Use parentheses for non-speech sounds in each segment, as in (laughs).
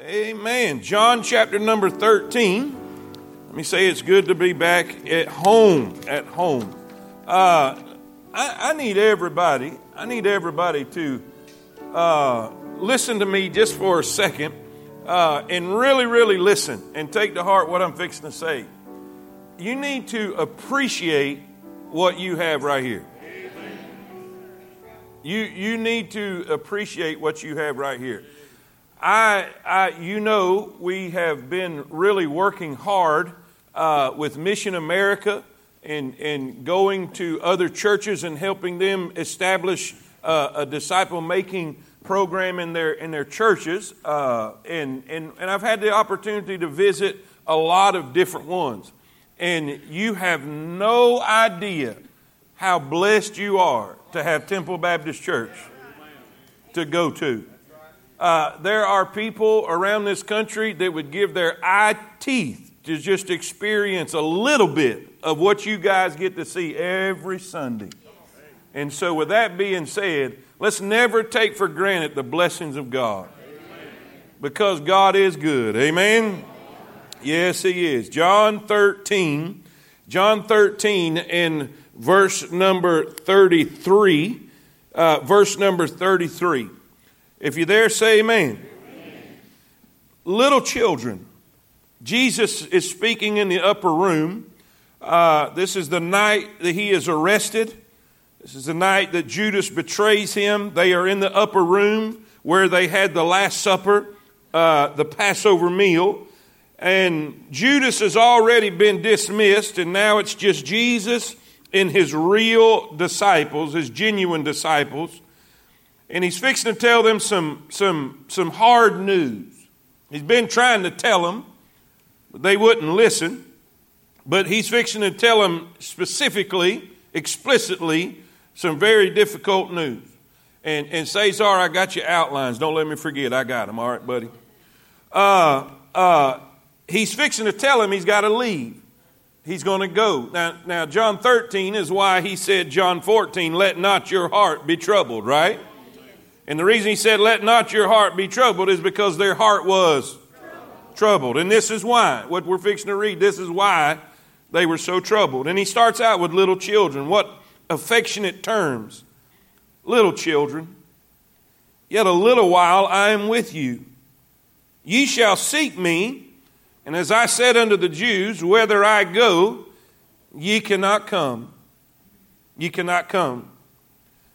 Amen. John chapter number 13. Let me say it's good to be back at home. At home. Uh, I, I, need everybody, I need everybody to uh, listen to me just for a second uh, and really, really listen and take to heart what I'm fixing to say. You need to appreciate what you have right here. You, you need to appreciate what you have right here. I, I, you know, we have been really working hard uh, with Mission America and, and going to other churches and helping them establish uh, a disciple making program in their, in their churches. Uh, and, and, and I've had the opportunity to visit a lot of different ones. And you have no idea how blessed you are to have Temple Baptist Church to go to. Uh, there are people around this country that would give their eye teeth to just experience a little bit of what you guys get to see every Sunday. And so, with that being said, let's never take for granted the blessings of God because God is good. Amen? Yes, He is. John 13, John 13 and verse number 33. Uh, verse number 33. If you're there, say amen. amen. Little children. Jesus is speaking in the upper room. Uh, this is the night that he is arrested. This is the night that Judas betrays him. They are in the upper room where they had the Last Supper, uh, the Passover meal. And Judas has already been dismissed, and now it's just Jesus and his real disciples, his genuine disciples and he's fixing to tell them some, some, some hard news. He's been trying to tell them, but they wouldn't listen. But he's fixing to tell them specifically, explicitly, some very difficult news. And, and Cesar, I got your outlines. Don't let me forget. I got them. All right, buddy. Uh, uh, he's fixing to tell him he's got to leave. He's going to go. Now, now, John 13 is why he said, John 14, let not your heart be troubled, right? And the reason he said, Let not your heart be troubled, is because their heart was troubled. troubled. And this is why. What we're fixing to read, this is why they were so troubled. And he starts out with little children. What affectionate terms. Little children, yet a little while I am with you. Ye shall seek me, and as I said unto the Jews, whither I go, ye cannot come. Ye cannot come.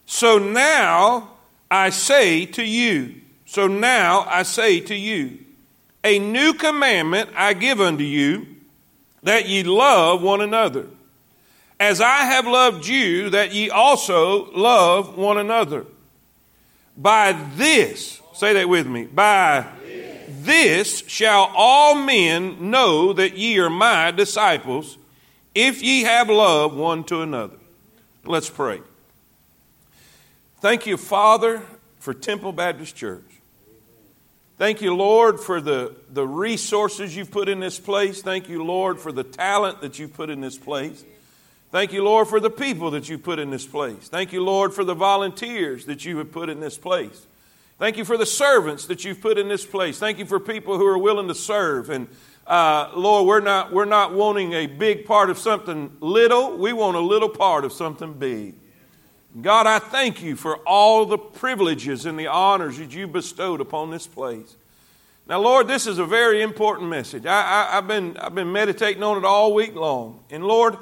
So now, I say to you, so now I say to you, a new commandment I give unto you, that ye love one another. As I have loved you, that ye also love one another. By this, say that with me, by this shall all men know that ye are my disciples, if ye have love one to another. Let's pray. Thank you, Father, for Temple Baptist Church. Thank you, Lord, for the, the resources you've put in this place. Thank you, Lord, for the talent that you've put in this place. Thank you, Lord, for the people that you put in this place. Thank you, Lord, for the volunteers that you have put in this place. Thank you for the servants that you've put in this place. Thank you for people who are willing to serve. And uh, Lord, we're not, we're not wanting a big part of something little, we want a little part of something big. God, I thank you for all the privileges and the honors that you bestowed upon this place. Now, Lord, this is a very important message. I, have been, I've been meditating on it all week long. And Lord,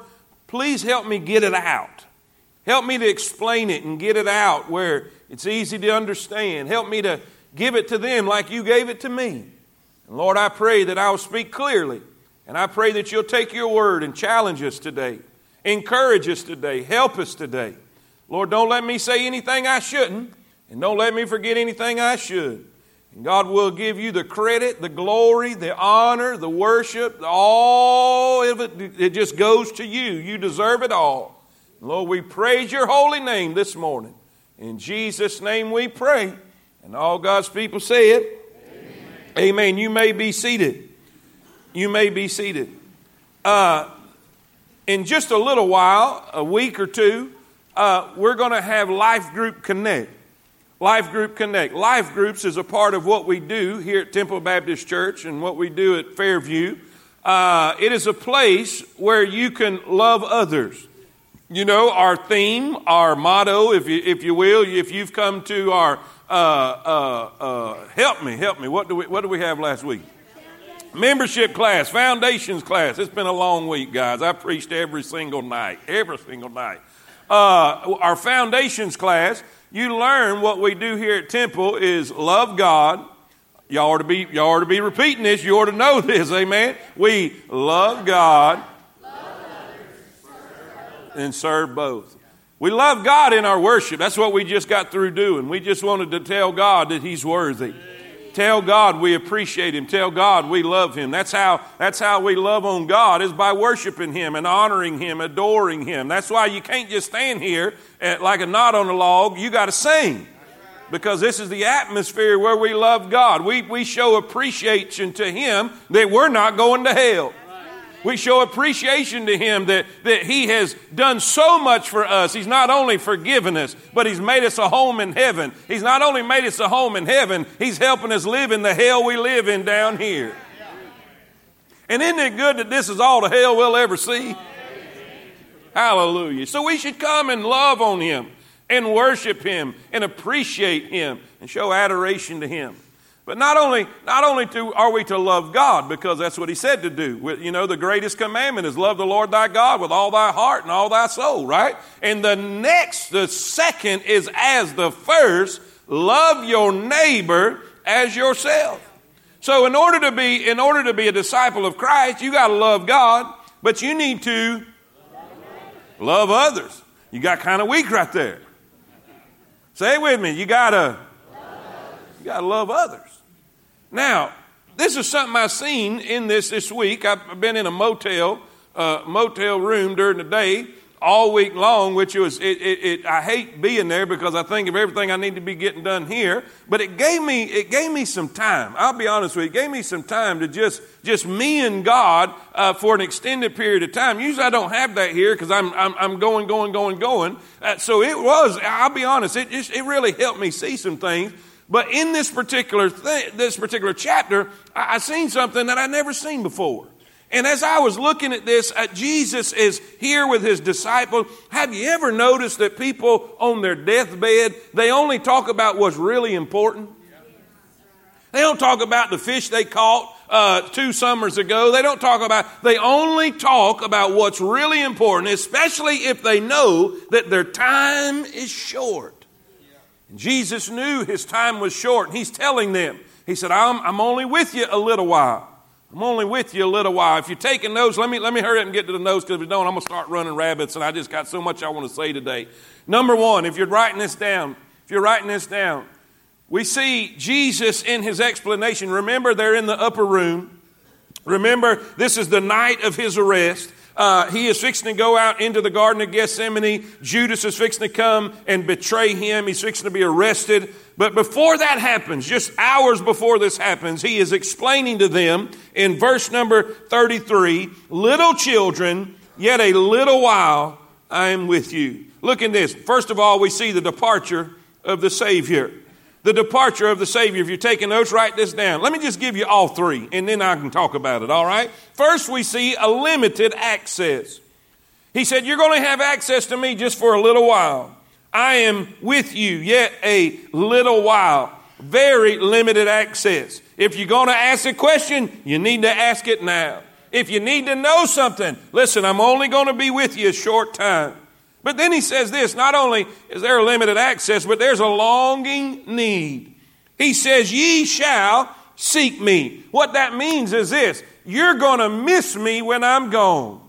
please help me get it out. Help me to explain it and get it out where it's easy to understand. Help me to give it to them like you gave it to me. And Lord, I pray that I will speak clearly. And I pray that you'll take your word and challenge us today, encourage us today, help us today. Lord, don't let me say anything I shouldn't, and don't let me forget anything I should. And God will give you the credit, the glory, the honor, the worship, all of it, it just goes to you. You deserve it all. Lord, we praise your holy name this morning. In Jesus' name we pray. And all God's people say it. Amen. Amen. You may be seated. You may be seated. Uh, in just a little while, a week or two, uh, we're going to have Life Group Connect. Life Group Connect. Life Groups is a part of what we do here at Temple Baptist Church and what we do at Fairview. Uh, it is a place where you can love others. You know, our theme, our motto, if you, if you will, if you've come to our uh, uh, uh help me, help me. What do we, what do we have last week? Membership class, foundations class. It's been a long week, guys. I preached every single night, every single night. Uh, our foundations class you learn what we do here at Temple is love God. Y'all ought to be, y'all ought to be repeating this. You ought to know (laughs) this, amen. We love God and serve both. We love God in our worship. That's what we just got through doing. We just wanted to tell God that He's worthy. Tell God we appreciate Him. Tell God we love Him. That's how, that's how we love on God is by worshiping Him and honoring Him, adoring Him. That's why you can't just stand here at, like a knot on a log. You got to sing because this is the atmosphere where we love God. We, we show appreciation to Him that we're not going to hell. We show appreciation to Him that, that He has done so much for us. He's not only forgiven us, but He's made us a home in heaven. He's not only made us a home in heaven, He's helping us live in the hell we live in down here. And isn't it good that this is all the hell we'll ever see? Hallelujah. So we should come and love on Him and worship Him and appreciate Him and show adoration to Him. But not only, not only to, are we to love God, because that's what he said to do. You know, the greatest commandment is love the Lord thy God with all thy heart and all thy soul, right? And the next, the second is as the first, love your neighbor as yourself. So in order to be, in order to be a disciple of Christ, you got to love God, but you need to love others. You got kind of weak right there. Say it with me. You gotta, you gotta love others. Now, this is something I've seen in this this week. I've been in a motel, uh, motel room during the day all week long, which was, it, it, it, I hate being there because I think of everything I need to be getting done here. But it gave me, it gave me some time. I'll be honest with you. It gave me some time to just, just me and God uh, for an extended period of time. Usually I don't have that here because I'm, I'm, I'm, going, going, going, going. Uh, so it was, I'll be honest, it just, it really helped me see some things but in this particular this particular chapter, I, I seen something that I never seen before. And as I was looking at this, uh, Jesus is here with his disciples. Have you ever noticed that people on their deathbed, they only talk about what's really important? They don't talk about the fish they caught uh, two summers ago. They don't talk about, they only talk about what's really important, especially if they know that their time is short. Jesus knew his time was short, and he's telling them, He said, I'm, I'm only with you a little while. I'm only with you a little while. If you're taking notes, let me, let me hurry up and get to the notes because if you don't, I'm going to start running rabbits, and I just got so much I want to say today. Number one, if you're writing this down, if you're writing this down, we see Jesus in his explanation. Remember, they're in the upper room. Remember, this is the night of his arrest. Uh, he is fixing to go out into the Garden of Gethsemane. Judas is fixing to come and betray him. He's fixing to be arrested. But before that happens, just hours before this happens, he is explaining to them in verse number 33 Little children, yet a little while I am with you. Look in this. First of all, we see the departure of the Savior the departure of the Savior. If you're taking notes, write this down. Let me just give you all three, and then I can talk about it, all right? First, we see a limited access. He said, You're going to have access to me just for a little while. I am with you yet a little while. Very limited access. If you're going to ask a question, you need to ask it now. If you need to know something, listen, I'm only going to be with you a short time. But then he says this not only is there limited access, but there's a longing need. He says, Ye shall seek me. What that means is this you're going to miss me when I'm gone.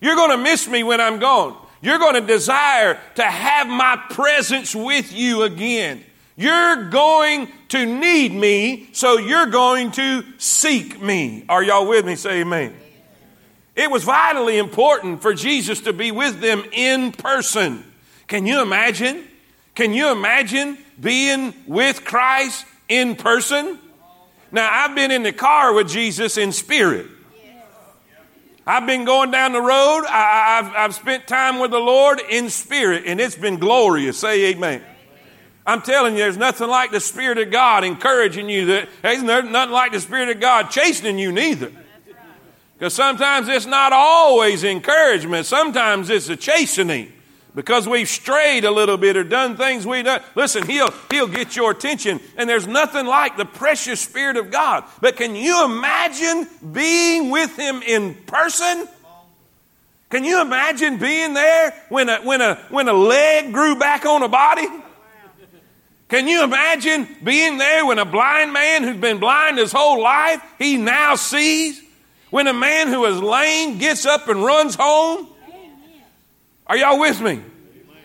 You're going to miss me when I'm gone. You're going to desire to have my presence with you again. You're going to need me, so you're going to seek me. Are y'all with me? Say amen. It was vitally important for Jesus to be with them in person. Can you imagine? Can you imagine being with Christ in person? Now, I've been in the car with Jesus in spirit. I've been going down the road. I, have I've spent time with the Lord in spirit, and it's been glorious. Say amen. I'm telling you, there's nothing like the Spirit of God encouraging you. That there's nothing like the Spirit of God chastening you neither. Because sometimes it's not always encouragement. Sometimes it's a chastening because we've strayed a little bit or done things we done. Listen, he'll, he'll get your attention. And there's nothing like the precious Spirit of God. But can you imagine being with Him in person? Can you imagine being there when a, when a, when a leg grew back on a body? Can you imagine being there when a blind man who's been blind his whole life, he now sees? When a man who is lame gets up and runs home? Are y'all with me?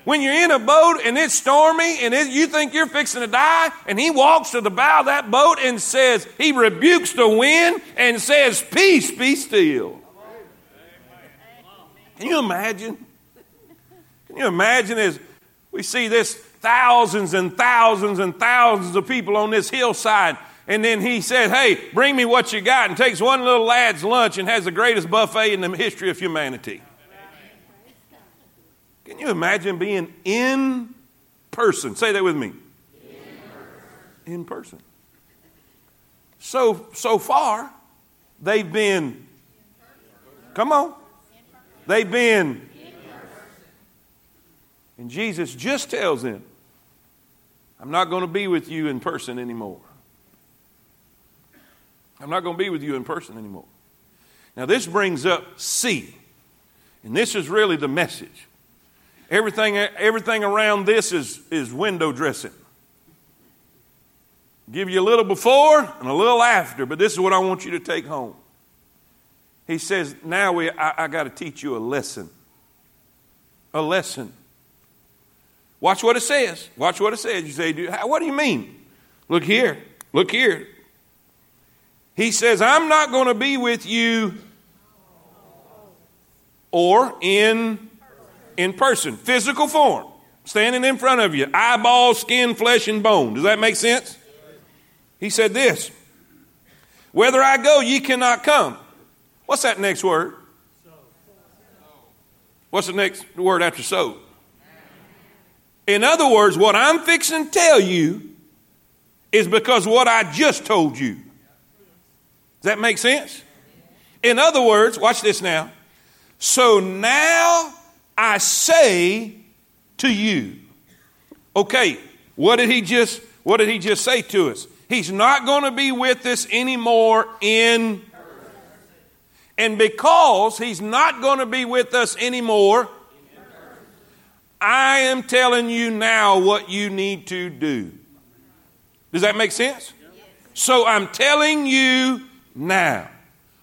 When you're in a boat and it's stormy and it, you think you're fixing to die, and he walks to the bow of that boat and says, he rebukes the wind and says, Peace, be still. Can you imagine? Can you imagine as we see this thousands and thousands and thousands of people on this hillside and then he said, Hey, bring me what you got, and takes one little lad's lunch and has the greatest buffet in the history of humanity. Can you imagine being in person? Say that with me. In person. In person. So, so far, they've been, come on, they've been, and Jesus just tells them, I'm not going to be with you in person anymore. I'm not going to be with you in person anymore. Now, this brings up C, and this is really the message. Everything, everything around this is, is window dressing. Give you a little before and a little after, but this is what I want you to take home. He says, Now we, I, I got to teach you a lesson. A lesson. Watch what it says. Watch what it says. You say, What do you mean? Look here. Look here. He says, I'm not going to be with you or in in person, physical form, standing in front of you, eyeball, skin, flesh, and bone. Does that make sense? He said this Whether I go, ye cannot come. What's that next word? What's the next word after so? In other words, what I'm fixing to tell you is because what I just told you. Does that make sense? In other words, watch this now. So now I say to you. Okay, what did he just what did he just say to us? He's not going to be with us anymore in and because he's not going to be with us anymore, I am telling you now what you need to do. Does that make sense? So I'm telling you now.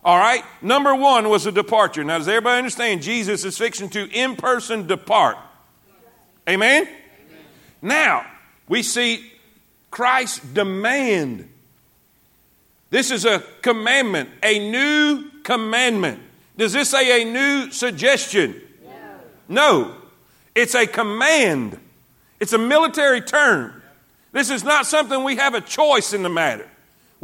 All right? Number one was a departure. Now, does everybody understand? Jesus is fixing to in person depart. Amen? Amen? Now, we see Christ's demand. This is a commandment, a new commandment. Does this say a new suggestion? No. no. It's a command. It's a military term. This is not something we have a choice in the matter.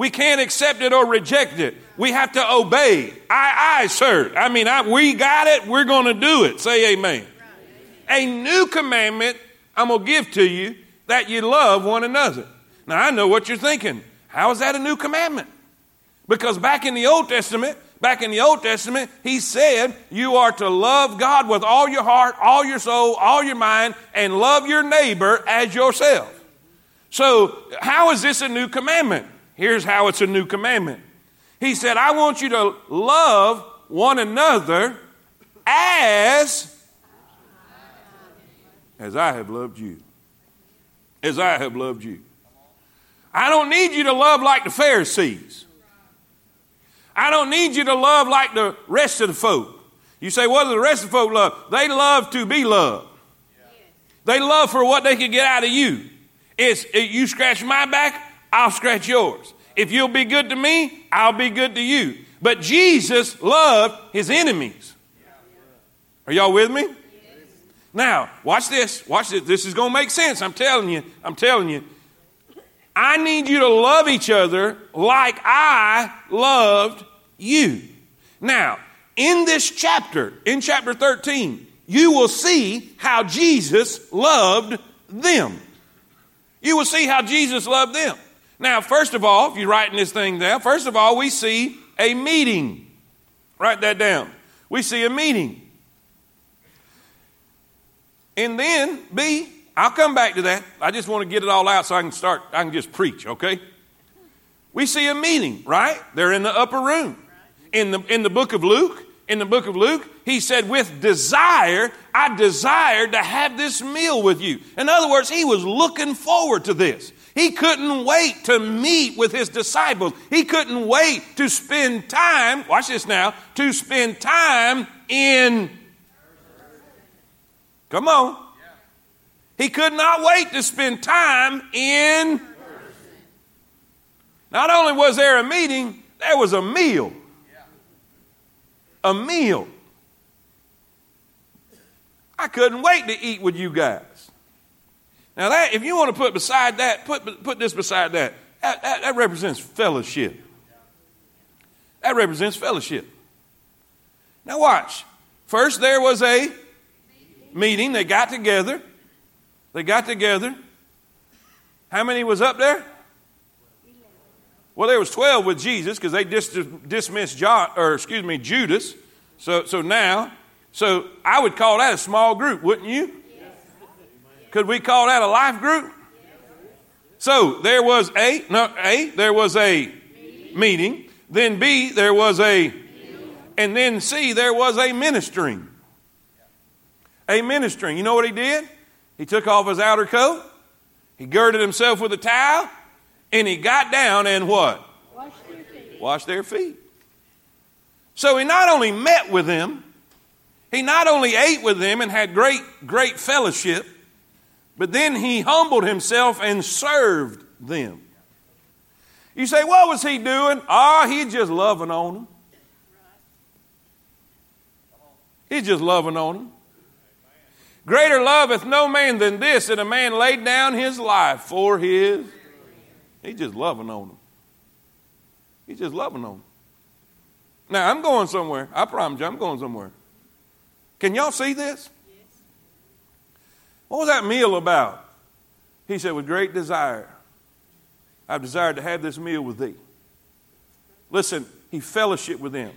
We can't accept it or reject it. We have to obey. I, I, sir. I mean, I, we got it. We're going to do it. Say amen. A new commandment I'm going to give to you that you love one another. Now, I know what you're thinking. How is that a new commandment? Because back in the Old Testament, back in the Old Testament, he said you are to love God with all your heart, all your soul, all your mind, and love your neighbor as yourself. So, how is this a new commandment? Here's how it's a new commandment. He said, I want you to love one another as as I have loved you. As I have loved you. I don't need you to love like the Pharisees. I don't need you to love like the rest of the folk. You say, what do the rest of the folk love? They love to be loved. They love for what they can get out of you. It's you scratch my back, I'll scratch yours. If you'll be good to me, I'll be good to you. But Jesus loved his enemies. Are y'all with me? Now, watch this. Watch this. This is going to make sense. I'm telling you. I'm telling you. I need you to love each other like I loved you. Now, in this chapter, in chapter 13, you will see how Jesus loved them. you will see how Jesus loved them. Now, first of all, if you're writing this thing down, first of all, we see a meeting. Write that down. We see a meeting. And then, B, I'll come back to that. I just want to get it all out so I can start, I can just preach, okay? We see a meeting, right? They're in the upper room. In the, in the book of Luke, in the book of Luke, he said, with desire, I desired to have this meal with you. In other words, he was looking forward to this. He couldn't wait to meet with his disciples. He couldn't wait to spend time, watch this now, to spend time in. Come on. He could not wait to spend time in. Not only was there a meeting, there was a meal. A meal. I couldn't wait to eat with you guys. Now, that, if you want to put beside that, put, put this beside that. That, that, that represents fellowship. That represents fellowship. Now, watch. First, there was a meeting. They got together. They got together. How many was up there? Well, there was 12 with Jesus because they dis- dismissed John, or excuse me, Judas. So, so now, so I would call that a small group, wouldn't you? Could we call that a life group? So there was a no a there was a meeting. Then B there was a and then C there was a ministering. A ministering. You know what he did? He took off his outer coat. He girded himself with a towel, and he got down and what? Wash their feet. Washed their feet. So he not only met with them, he not only ate with them and had great, great fellowship, but then he humbled himself and served them. You say, what was he doing? Ah, oh, he's just loving on them. He's just loving on them. Greater loveth no man than this, that a man laid down his life for his. He's just loving on them. He's just loving on them. Now, I'm going somewhere. I promise you, I'm going somewhere. Can y'all see this? What was that meal about? He said, With great desire, I've desired to have this meal with thee. Listen, he fellowship with them.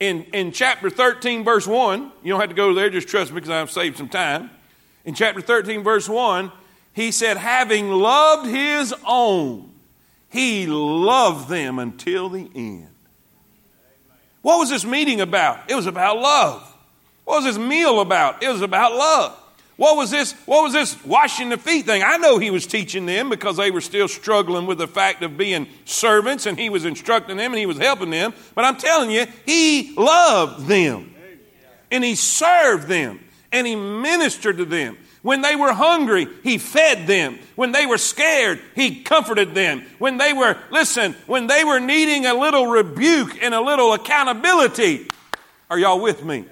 In, in chapter 13, verse 1, you don't have to go there, just trust me because I've saved some time. In chapter 13, verse 1, he said, Having loved his own, he loved them until the end. What was this meeting about? It was about love. What was this meal about? It was about love. What was this? What was this washing the feet thing? I know he was teaching them because they were still struggling with the fact of being servants and he was instructing them and he was helping them. But I'm telling you, he loved them and he served them and he ministered to them. When they were hungry, he fed them. When they were scared, he comforted them. When they were, listen, when they were needing a little rebuke and a little accountability, are y'all with me?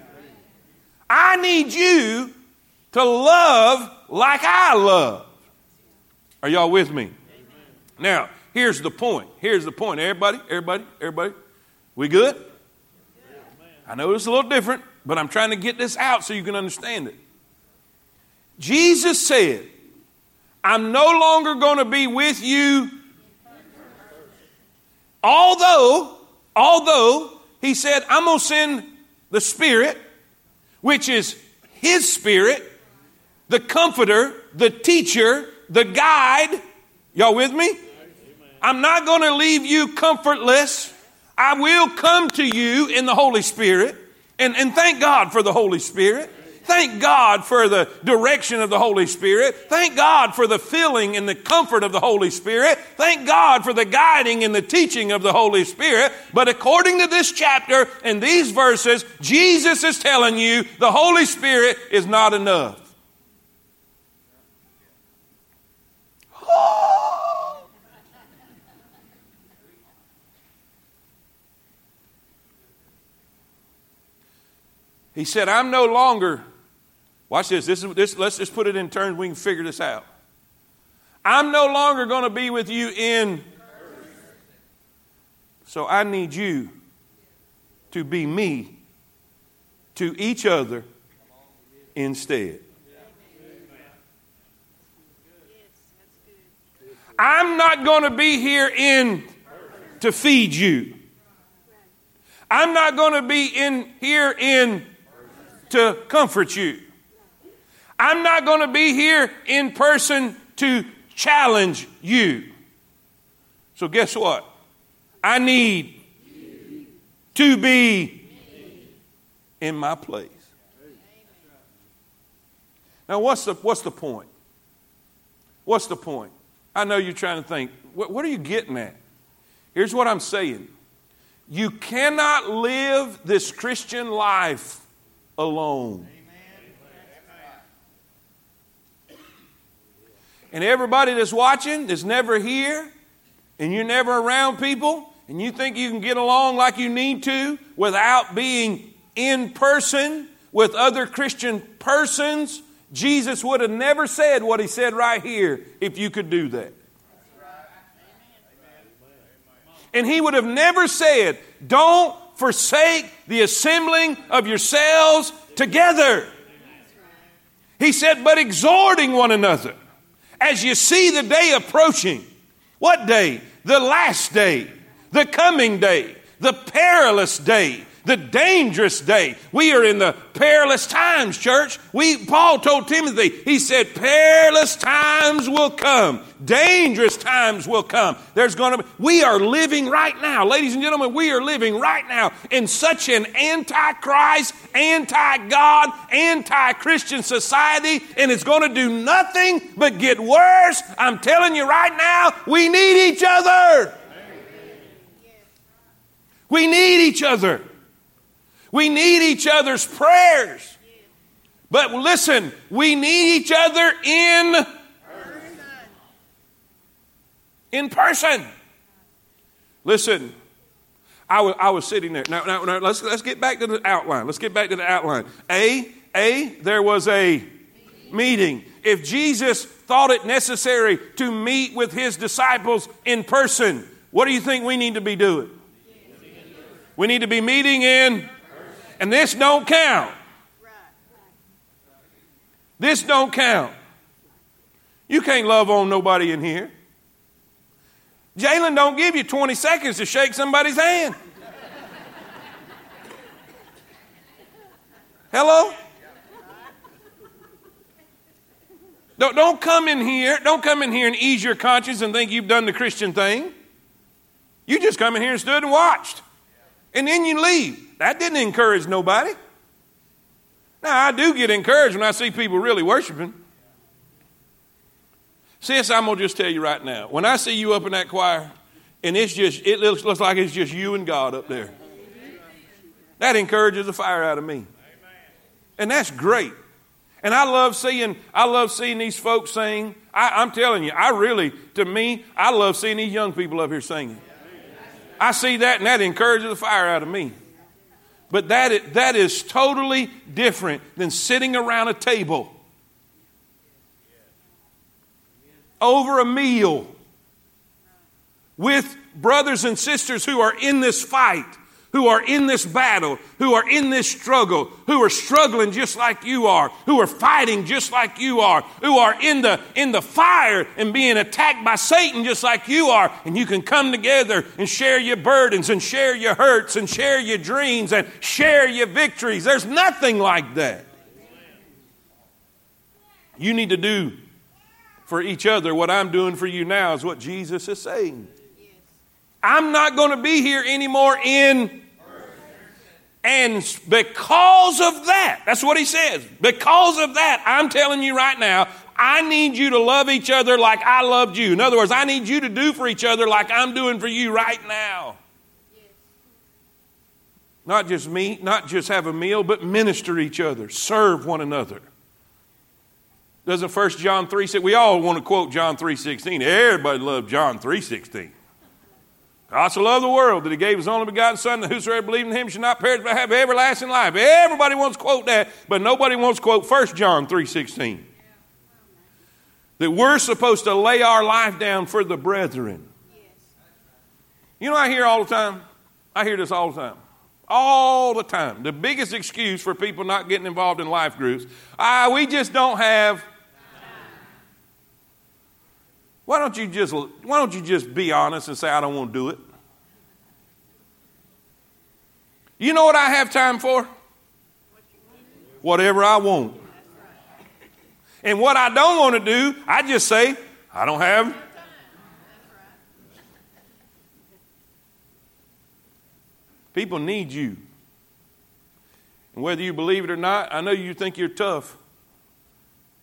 I need you to love like I love. Are y'all with me? Now, here's the point. Here's the point. Everybody, everybody, everybody. We good? I know it's a little different, but I'm trying to get this out so you can understand it. Jesus said, I'm no longer going to be with you. Although, although, he said, I'm going to send the Spirit, which is His Spirit, the comforter, the teacher, the guide. Y'all with me? I'm not going to leave you comfortless. I will come to you in the Holy Spirit. And, and thank God for the Holy Spirit. Thank God for the direction of the Holy Spirit. Thank God for the filling and the comfort of the Holy Spirit. Thank God for the guiding and the teaching of the Holy Spirit. But according to this chapter and these verses, Jesus is telling you the Holy Spirit is not enough. He said, I'm no longer, watch this, this, is, this, let's just put it in terms we can figure this out. I'm no longer going to be with you in, so I need you to be me to each other instead. I'm not going to be here in to feed you. I'm not going to be in here in to comfort you. I'm not going to be here in person to challenge you. So, guess what? I need to be in my place. Now, what's the, what's the point? What's the point? I know you're trying to think, what, what are you getting at? Here's what I'm saying you cannot live this Christian life alone. And everybody that's watching, that's never here, and you're never around people, and you think you can get along like you need to without being in person with other Christian persons, Jesus would have never said what he said right here if you could do that. And he would have never said, Don't forsake the assembling of yourselves together. He said, But exhorting one another as you see the day approaching. What day? The last day, the coming day, the perilous day, the dangerous day. We are in the perilous times, church. We Paul told Timothy, he said, perilous times will come. Dangerous times will come. There's going to be we are living right now, ladies and gentlemen, we are living right now in such an anti-Christ, anti-God, anti-Christian society, and it's going to do nothing but get worse. I'm telling you right now, we need each other. We need each other. We need each other's prayers. But listen, we need each other in in person. Listen, I was, I was sitting there. Now, now, now, let's, let's get back to the outline. Let's get back to the outline. A, A, there was a meeting. If Jesus thought it necessary to meet with his disciples in person, what do you think we need to be doing? We need to be meeting in and this don't count. This don't count. You can't love on nobody in here. Jalen don't give you 20 seconds to shake somebody's hand. Hello? Don't, don't come in here. Don't come in here and ease your conscience and think you've done the Christian thing. You just come in here and stood and watched. And then you leave. That didn't encourage nobody. Now, I do get encouraged when I see people really worshiping. Sis, I'm going to just tell you right now when I see you up in that choir, and it's just, it looks, looks like it's just you and God up there, that encourages the fire out of me. And that's great. And I love seeing, I love seeing these folks sing. I, I'm telling you, I really, to me, I love seeing these young people up here singing. I see that and that encourages the fire out of me. But that is, that is totally different than sitting around a table over a meal with brothers and sisters who are in this fight who are in this battle, who are in this struggle, who are struggling just like you are, who are fighting just like you are, who are in the, in the fire and being attacked by Satan just like you are. And you can come together and share your burdens and share your hurts and share your dreams and share your victories. There's nothing like that. You need to do for each other what I'm doing for you now, is what Jesus is saying. I'm not going to be here anymore in and because of that, that's what he says. Because of that, I'm telling you right now, I need you to love each other like I loved you. In other words, I need you to do for each other like I'm doing for you right now. Not just me, not just have a meal, but minister each other, serve one another. Doesn't First John 3 say we all want to quote John 3:16. Everybody loves John 3:16. God so loved the world that he gave his only begotten Son, that whosoever believes in him should not perish but have everlasting life. Everybody wants to quote that, but nobody wants to quote 1 John 3.16. That we're supposed to lay our life down for the brethren. You know I hear all the time? I hear this all the time. All the time. The biggest excuse for people not getting involved in life groups, ah, we just don't have Why don't you just why don't you just be honest and say I don't want to do it? You know what I have time for? Whatever I want. And what I don't want to do, I just say, I don't have. People need you. And whether you believe it or not, I know you think you're tough,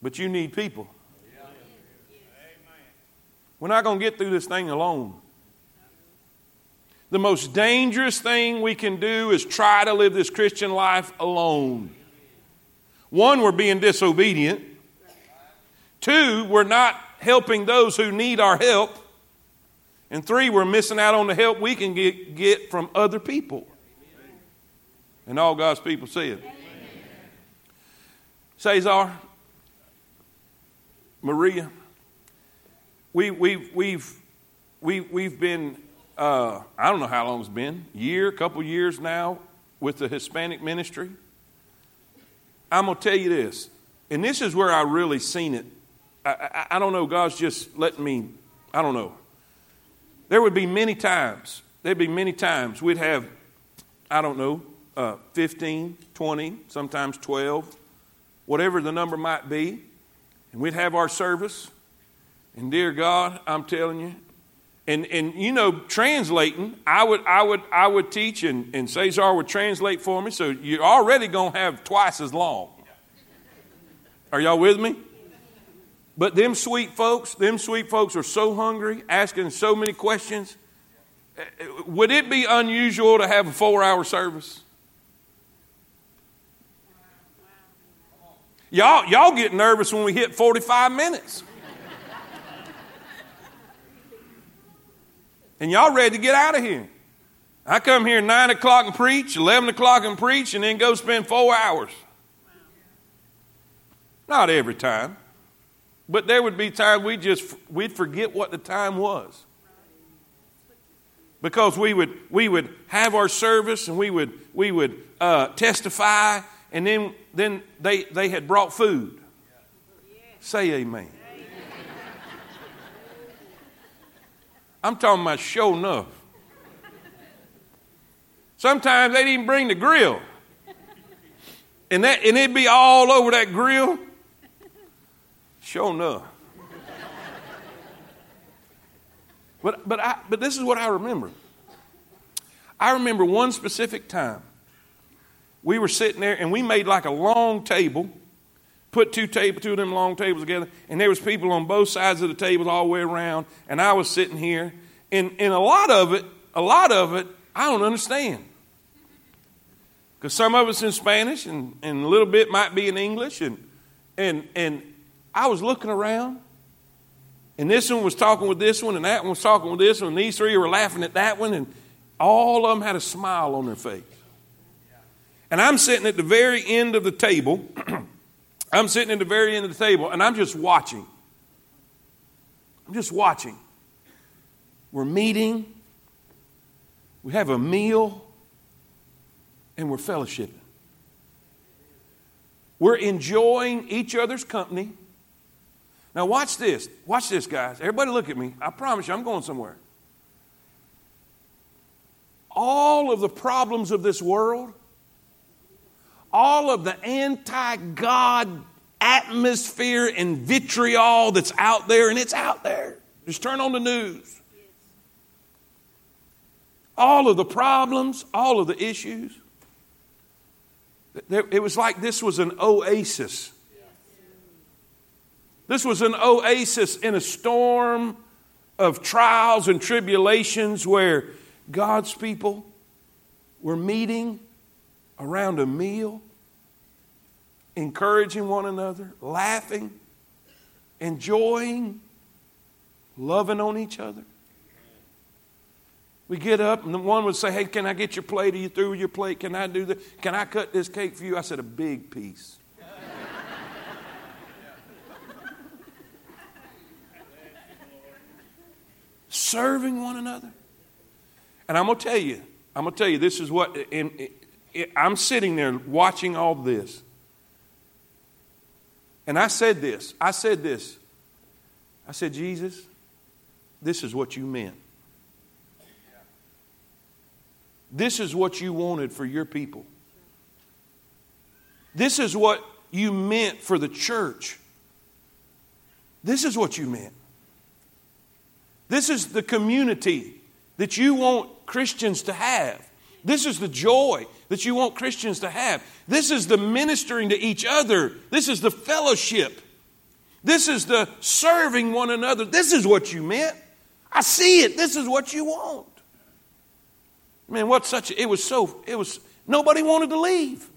but you need people. We're not going to get through this thing alone. The most dangerous thing we can do is try to live this Christian life alone. One, we're being disobedient. Two, we're not helping those who need our help. And three, we're missing out on the help we can get, get from other people. And all God's people said. Cesar, Maria, we, we, we've, we, we've been, uh, I don't know how long it's been, year, couple years now with the Hispanic ministry. I'm going to tell you this, and this is where I really seen it I, I, I don't know, God's just letting me, I don't know. There would be many times, there'd be many times we'd have, I don't know, uh, 15, 20, sometimes 12, whatever the number might be, and we'd have our service. And dear God, I'm telling you, and, and you know, translating, I would, I would, I would teach, and, and Cesar would translate for me, so you're already going to have twice as long. Are y'all with me? But them sweet folks, them sweet folks are so hungry, asking so many questions. Would it be unusual to have a four hour service? Y'all, y'all get nervous when we hit 45 minutes. And y'all ready to get out of here. I come here 9 o'clock and preach, 11 o'clock and preach, and then go spend four hours. Not every time. But there would be times we just we'd forget what the time was. Because we would we would have our service and we would we would uh, testify and then then they they had brought food. Say amen. I'm talking about show enough. Sometimes they'd even bring the grill. And that and it'd be all over that grill. Show enough. but, but, I, but this is what I remember. I remember one specific time. We were sitting there and we made like a long table, put two table, two of them long tables together, and there was people on both sides of the tables all the way around, and I was sitting here, and, and a lot of it, a lot of it, I don't understand. Because some of it's in Spanish and, and a little bit might be in English, and, and, and I was looking around, and this one was talking with this one, and that one was talking with this one, and these three were laughing at that one, and all of them had a smile on their face. And I'm sitting at the very end of the table. (clears throat) I'm sitting at the very end of the table, and I'm just watching. I'm just watching. We're meeting, we have a meal, and we're fellowshipping. We're enjoying each other's company. Now, watch this. Watch this, guys. Everybody, look at me. I promise you, I'm going somewhere. All of the problems of this world, all of the anti God atmosphere and vitriol that's out there, and it's out there. Just turn on the news. All of the problems, all of the issues. It was like this was an oasis this was an oasis in a storm of trials and tribulations where God's people were meeting around a meal, encouraging one another, laughing, enjoying, loving on each other. We get up, and the one would say, Hey, can I get your plate? Are you through with your plate? Can I do that? Can I cut this cake for you? I said, A big piece. (laughs) serving one another. And I'm going to tell you, I'm going to tell you, this is what, I'm sitting there watching all this. And I said this, I said this. I said, Jesus, this is what you meant. This is what you wanted for your people. This is what you meant for the church. This is what you meant. This is the community that you want Christians to have. This is the joy that you want Christians to have. This is the ministering to each other. This is the fellowship. This is the serving one another. This is what you meant. I see it. This is what you want. Man, what such it was so it was nobody wanted to leave.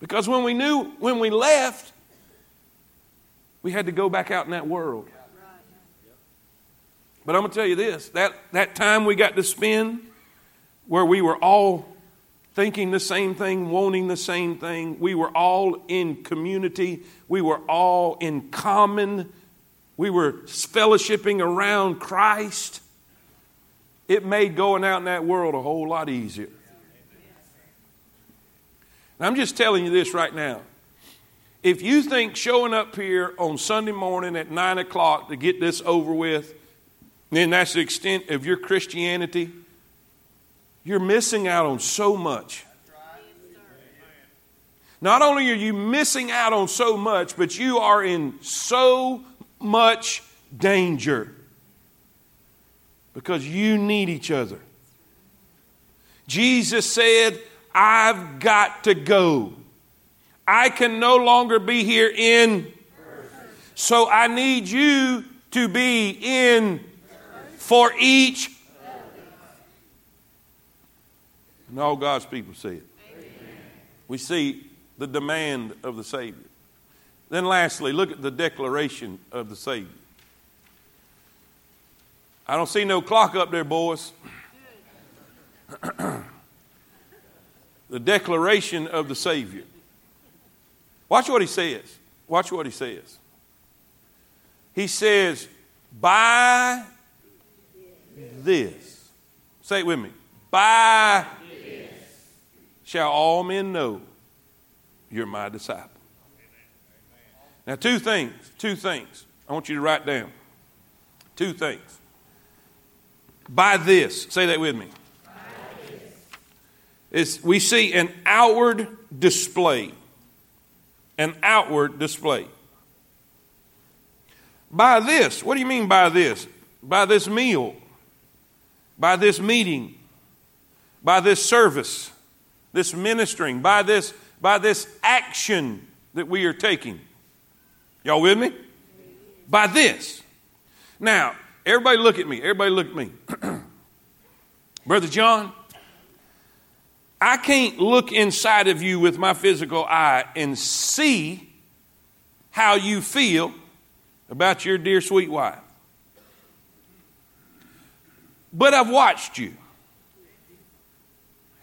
Because when we knew when we left, we had to go back out in that world. But I'm going to tell you this that, that time we got to spend where we were all thinking the same thing, wanting the same thing, we were all in community, we were all in common, we were fellowshipping around Christ. It made going out in that world a whole lot easier. And I'm just telling you this right now. If you think showing up here on Sunday morning at 9 o'clock to get this over with, then that's the extent of your Christianity, you're missing out on so much. Not only are you missing out on so much, but you are in so much danger because you need each other. Jesus said, I've got to go. I can no longer be here in, so I need you to be in for each. And all God's people see it. We see the demand of the Savior. Then, lastly, look at the declaration of the Savior. I don't see no clock up there, boys. (clears throat) the declaration of the Savior. Watch what he says. Watch what he says. He says, By this. Say it with me. By shall all men know you're my disciple. Now, two things. Two things. I want you to write down. Two things. By this. Say that with me. Is we see an outward display an outward display. By this, what do you mean by this? By this meal, by this meeting, by this service, this ministering, by this, by this action that we are taking. Y'all with me? By this. Now, everybody look at me. Everybody look at me. (clears throat) Brother John, I can't look inside of you with my physical eye and see how you feel about your dear sweet wife. But I've watched you.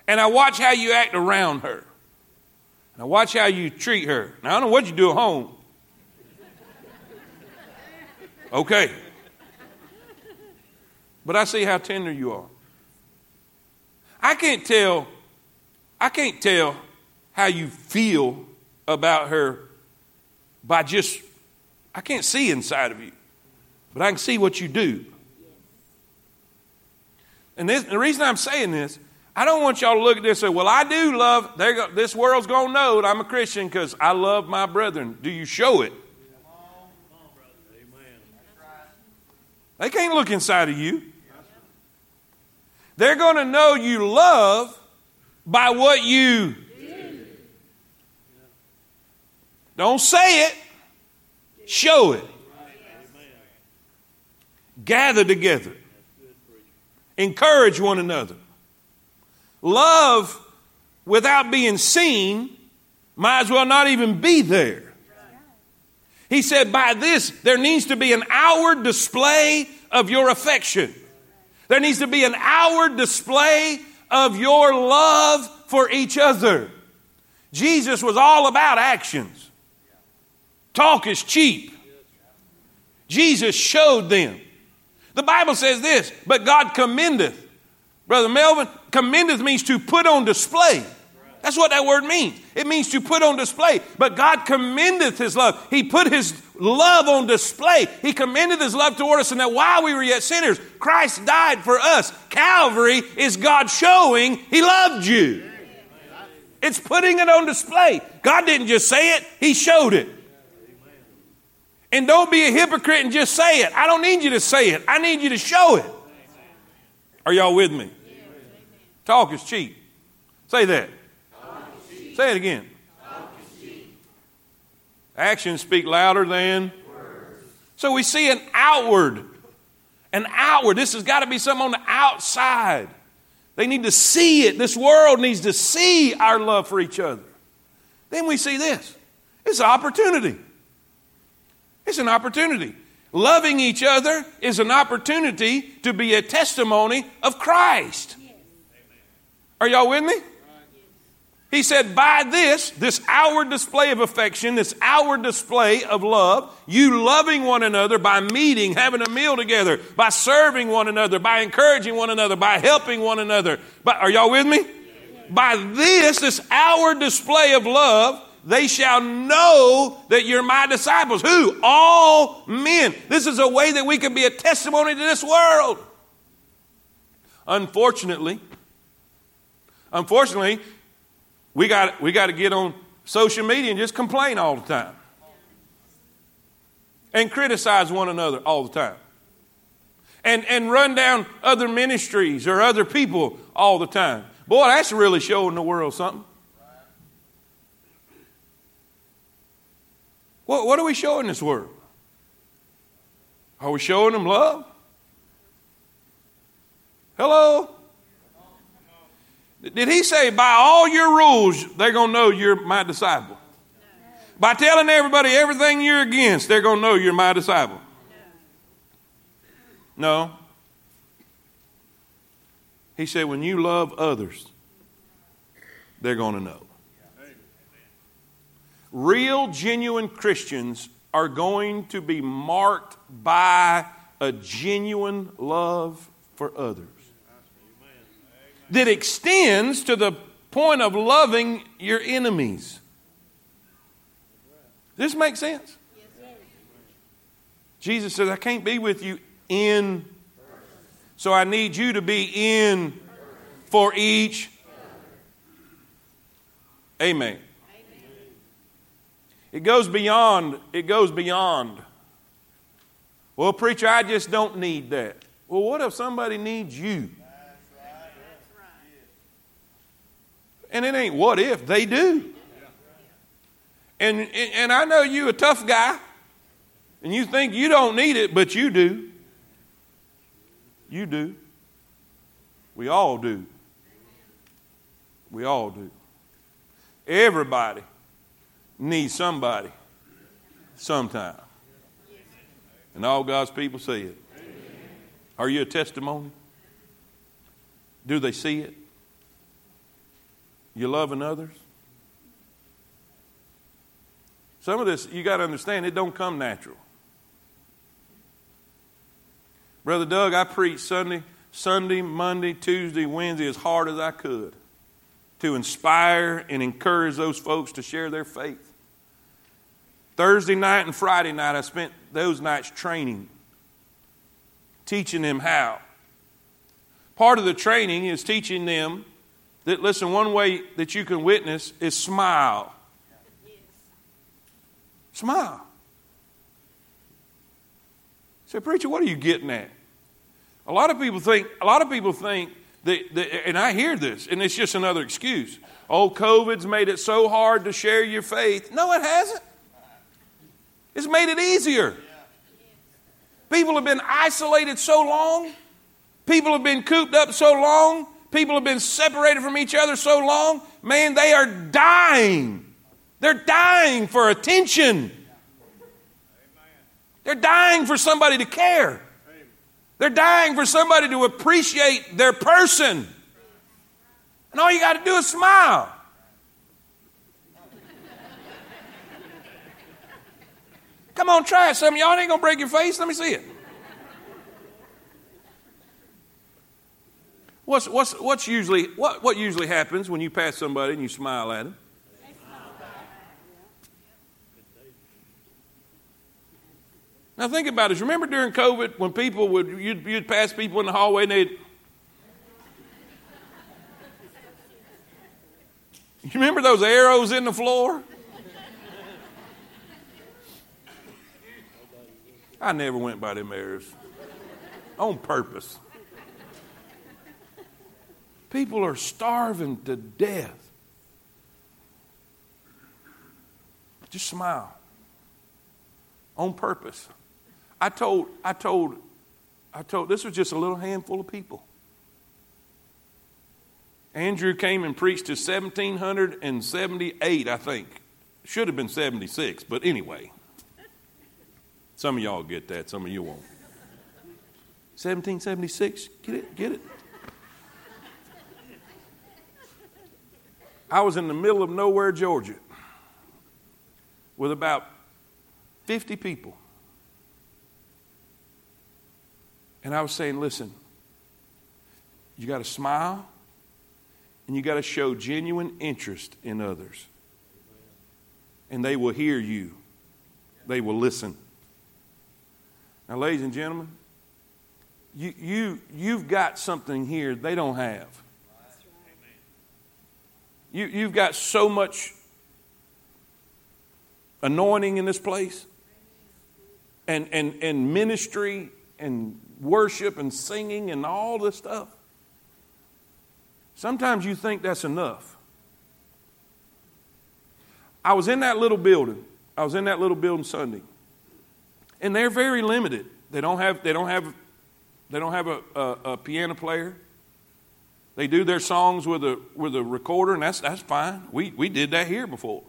And I watch how you act around her. And I watch how you treat her. Now, I don't know what you do at home. Okay. But I see how tender you are. I can't tell I can't tell how you feel about her by just, I can't see inside of you, but I can see what you do. And this, the reason I'm saying this, I don't want y'all to look at this and say, well, I do love, go, this world's going to know that I'm a Christian because I love my brethren. Do you show it? They can't look inside of you. They're going to know you love by what you do. don't say it, show it. Gather together, encourage one another. Love without being seen might as well not even be there. He said, by this, there needs to be an outward display of your affection. There needs to be an outward display of your love for each other. Jesus was all about actions. Talk is cheap. Jesus showed them. The Bible says this, but God commendeth. Brother Melvin, commendeth means to put on display. That's what that word means. It means to put on display. But God commendeth his love. He put his love on display. He commended his love toward us, and that while we were yet sinners, Christ died for us. Calvary is God showing he loved you. It's putting it on display. God didn't just say it, he showed it. And don't be a hypocrite and just say it. I don't need you to say it, I need you to show it. Are y'all with me? Talk is cheap. Say that. Say it again. Actions speak louder than words. So we see an outward, an outward. This has got to be something on the outside. They need to see it. This world needs to see our love for each other. Then we see this it's an opportunity. It's an opportunity. Loving each other is an opportunity to be a testimony of Christ. Are y'all with me? He said, by this, this outward display of affection, this outward display of love, you loving one another by meeting, having a meal together, by serving one another, by encouraging one another, by helping one another. But are y'all with me? By this, this outward display of love, they shall know that you're my disciples. Who? All men. This is a way that we can be a testimony to this world. Unfortunately, unfortunately, we got, we got to get on social media and just complain all the time and criticize one another all the time and, and run down other ministries or other people all the time. Boy, that's really showing the world something. What, what are we showing this world? Are we showing them love? Hello? Did he say, by all your rules, they're going to know you're my disciple? By telling everybody everything you're against, they're going to know you're my disciple? No. He said, when you love others, they're going to know. Real, genuine Christians are going to be marked by a genuine love for others that extends to the point of loving your enemies. This make sense? Jesus says, I can't be with you in, so I need you to be in for each. Amen. It goes beyond, it goes beyond. Well, preacher, I just don't need that. Well, what if somebody needs you? And it ain't what if, they do. And, and I know you a tough guy, and you think you don't need it, but you do. You do. We all do. We all do. Everybody needs somebody sometime. And all God's people see it. Are you a testimony? Do they see it? You loving others? Some of this, you got to understand, it don't come natural. Brother Doug, I preached Sunday, Sunday, Monday, Tuesday, Wednesday as hard as I could to inspire and encourage those folks to share their faith. Thursday night and Friday night, I spent those nights training, teaching them how. Part of the training is teaching them that, listen, one way that you can witness is smile. Smile. Say, preacher, what are you getting at? A lot of people think, a lot of people think that, that, and I hear this, and it's just another excuse. Oh, COVID's made it so hard to share your faith. No, it hasn't. It's made it easier. People have been isolated so long. People have been cooped up so long People have been separated from each other so long, man, they are dying. They're dying for attention. They're dying for somebody to care. They're dying for somebody to appreciate their person. And all you got to do is smile. Come on, try it. Some of y'all ain't going to break your face. Let me see it. What's, what's, what's usually, what, what usually happens when you pass somebody and you smile at them? Now think about it. Remember during COVID when people would you'd, you'd pass people in the hallway and they'd You remember those arrows in the floor? I never went by them arrows on purpose. People are starving to death. Just smile on purpose. I told, I told, I told, this was just a little handful of people. Andrew came and preached to 1778, I think. Should have been 76, but anyway. Some of y'all get that, some of you won't. 1776, get it, get it. I was in the middle of nowhere, Georgia, with about 50 people. And I was saying, listen, you got to smile and you got to show genuine interest in others. And they will hear you, they will listen. Now, ladies and gentlemen, you, you, you've got something here they don't have. You, you've got so much anointing in this place, and, and, and ministry, and worship, and singing, and all this stuff. Sometimes you think that's enough. I was in that little building. I was in that little building Sunday. And they're very limited. They don't have, they don't have, they don't have a, a, a piano player. They do their songs with a, with a recorder, and that's, that's fine. We, we did that here before.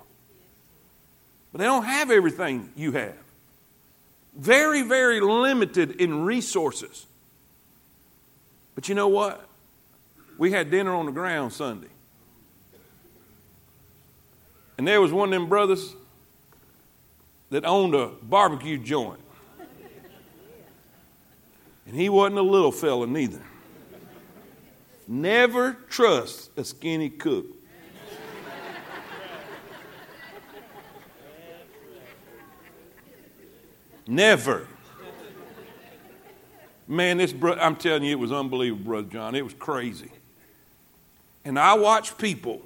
But they don't have everything you have. Very, very limited in resources. But you know what? We had dinner on the ground Sunday. And there was one of them brothers that owned a barbecue joint. And he wasn't a little fella neither. Never trust a skinny cook. Never. Man, this bro- I'm telling you, it was unbelievable, Brother John. It was crazy. And I watch people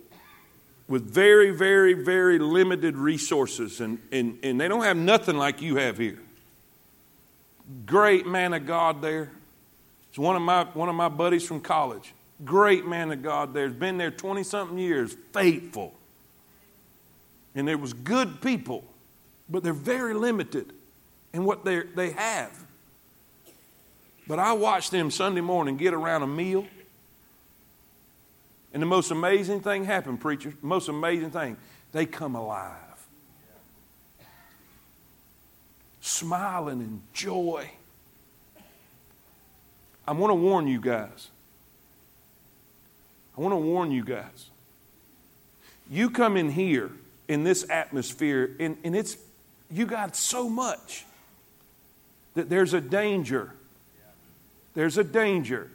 with very, very, very limited resources, and, and, and they don't have nothing like you have here. Great man of God there. It's one of my, one of my buddies from college. Great man of God there. Has been there 20 something years, faithful. And there was good people, but they're very limited in what they they have. But I watched them Sunday morning get around a meal and the most amazing thing happened, preacher. Most amazing thing. They come alive. Smiling in joy. I want to warn you guys. I want to warn you guys. You come in here in this atmosphere, and, and it's you got so much that there's a danger. There's a danger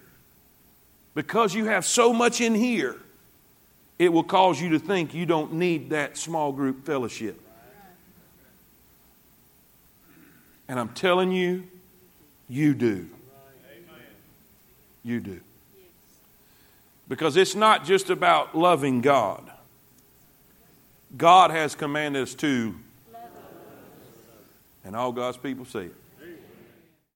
because you have so much in here, it will cause you to think you don't need that small group fellowship. And I'm telling you, you do. You do. Because it's not just about loving God. God has commanded us to, and all God's people say it.